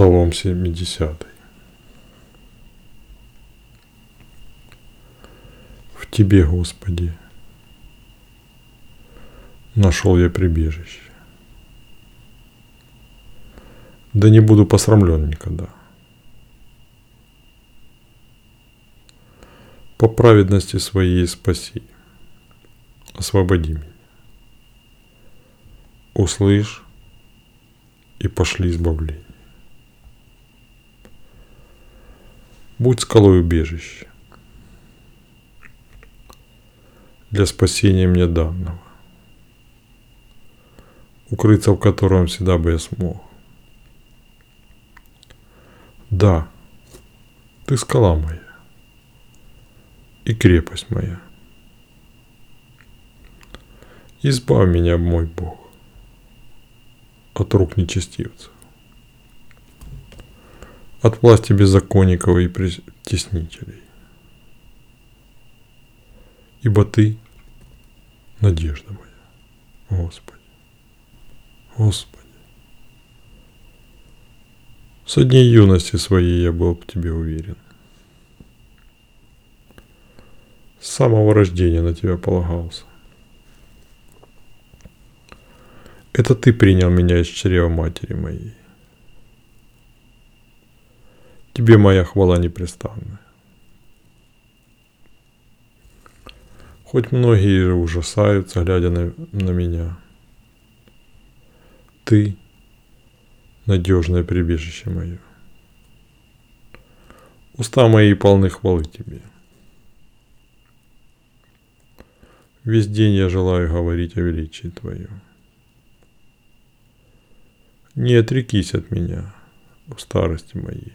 Псалом 70. В Тебе, Господи, нашел я прибежище. Да не буду посрамлен никогда. По праведности своей спаси, освободи меня. Услышь и пошли избавление. Будь скалой убежище для спасения мне данного, укрыться в котором всегда бы я смог. Да, ты скала моя и крепость моя. Избавь меня, мой Бог, от рук нечестивцев от власти беззаконников и притеснителей. Ибо Ты – надежда моя, Господи, Господи. Со дней юности своей я был в Тебе уверен. С самого рождения на Тебя полагался. Это Ты принял меня из чрева матери моей. Тебе моя хвала непрестанная. Хоть многие ужасаются, глядя на, на меня. Ты – надежное прибежище мое. Уста мои полны хвалы Тебе. Весь день я желаю говорить о величии Твоем. Не отрекись от меня в старости моей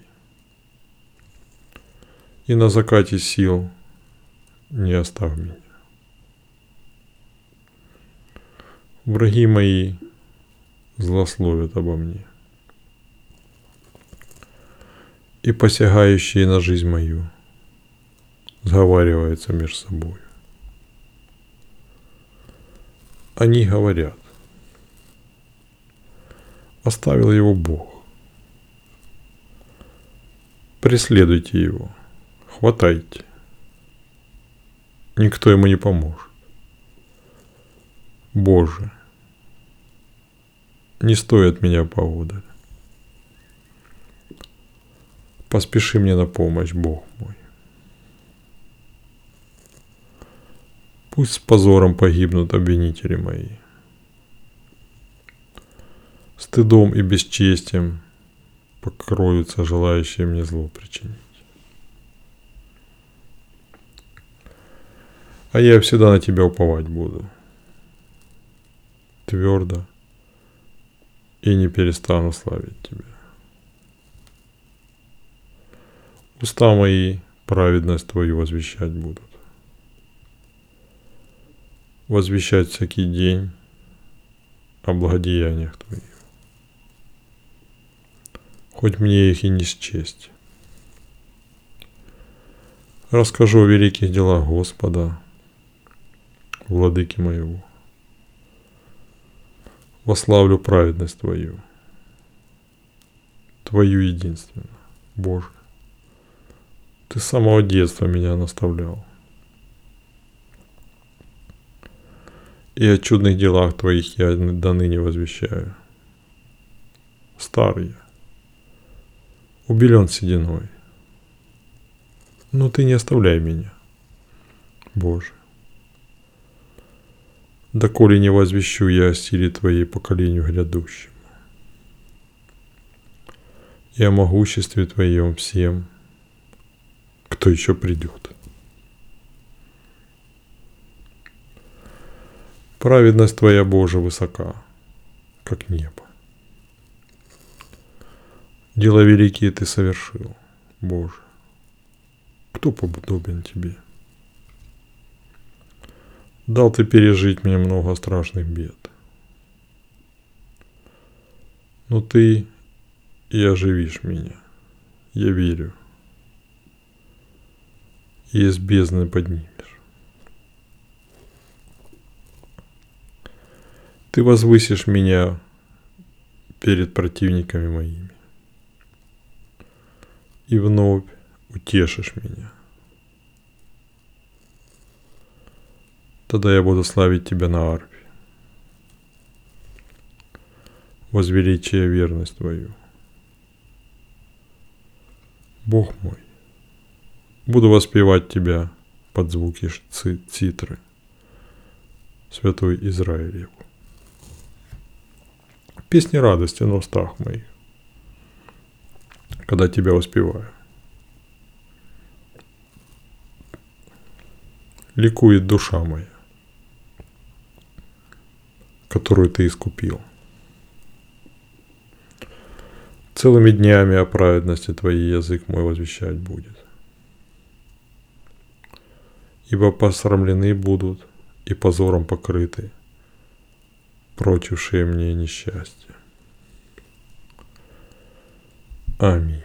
и на закате сил не оставь меня. Враги мои злословят обо мне, и посягающие на жизнь мою сговариваются между собой. Они говорят, оставил его Бог, преследуйте его – Хватайте. Никто ему не поможет. Боже, не стоит меня поодаль. Поспеши мне на помощь, Бог мой. Пусть с позором погибнут обвинители мои. Стыдом и бесчестием покроются желающие мне зло причинить. А я всегда на тебя уповать буду. Твердо и не перестану славить тебя. Уста мои праведность твою возвещать будут. Возвещать всякий день о благодеяниях твоих. Хоть мне их и не счесть. Расскажу о великих делах Господа – владыки моего. Вославлю праведность Твою, Твою единственно, Боже. Ты с самого детства меня наставлял. И о чудных делах Твоих я до ныне возвещаю. Старый я, убелен сединой. Но Ты не оставляй меня, Боже доколе не возвещу я о силе Твоей поколению грядущему и о могуществе Твоем всем, кто еще придет. Праведность Твоя, Боже, высока, как небо. Дела великие Ты совершил, Боже. Кто подобен Тебе? Дал ты пережить мне много страшных бед. Но ты и оживишь меня. Я верю. И из бездны поднимешь. Ты возвысишь меня перед противниками моими и вновь утешишь меня. Тогда я буду славить тебя на арфе. Возвеличие верность твою. Бог мой, буду воспевать тебя под звуки цитры, святой Израилев. Песни радости на устах моих, когда тебя воспеваю. Ликует душа моя, которую ты искупил. Целыми днями о праведности Твоей язык мой возвещать будет. Ибо посрамлены будут и позором покрыты, прочившие мне несчастье. Аминь.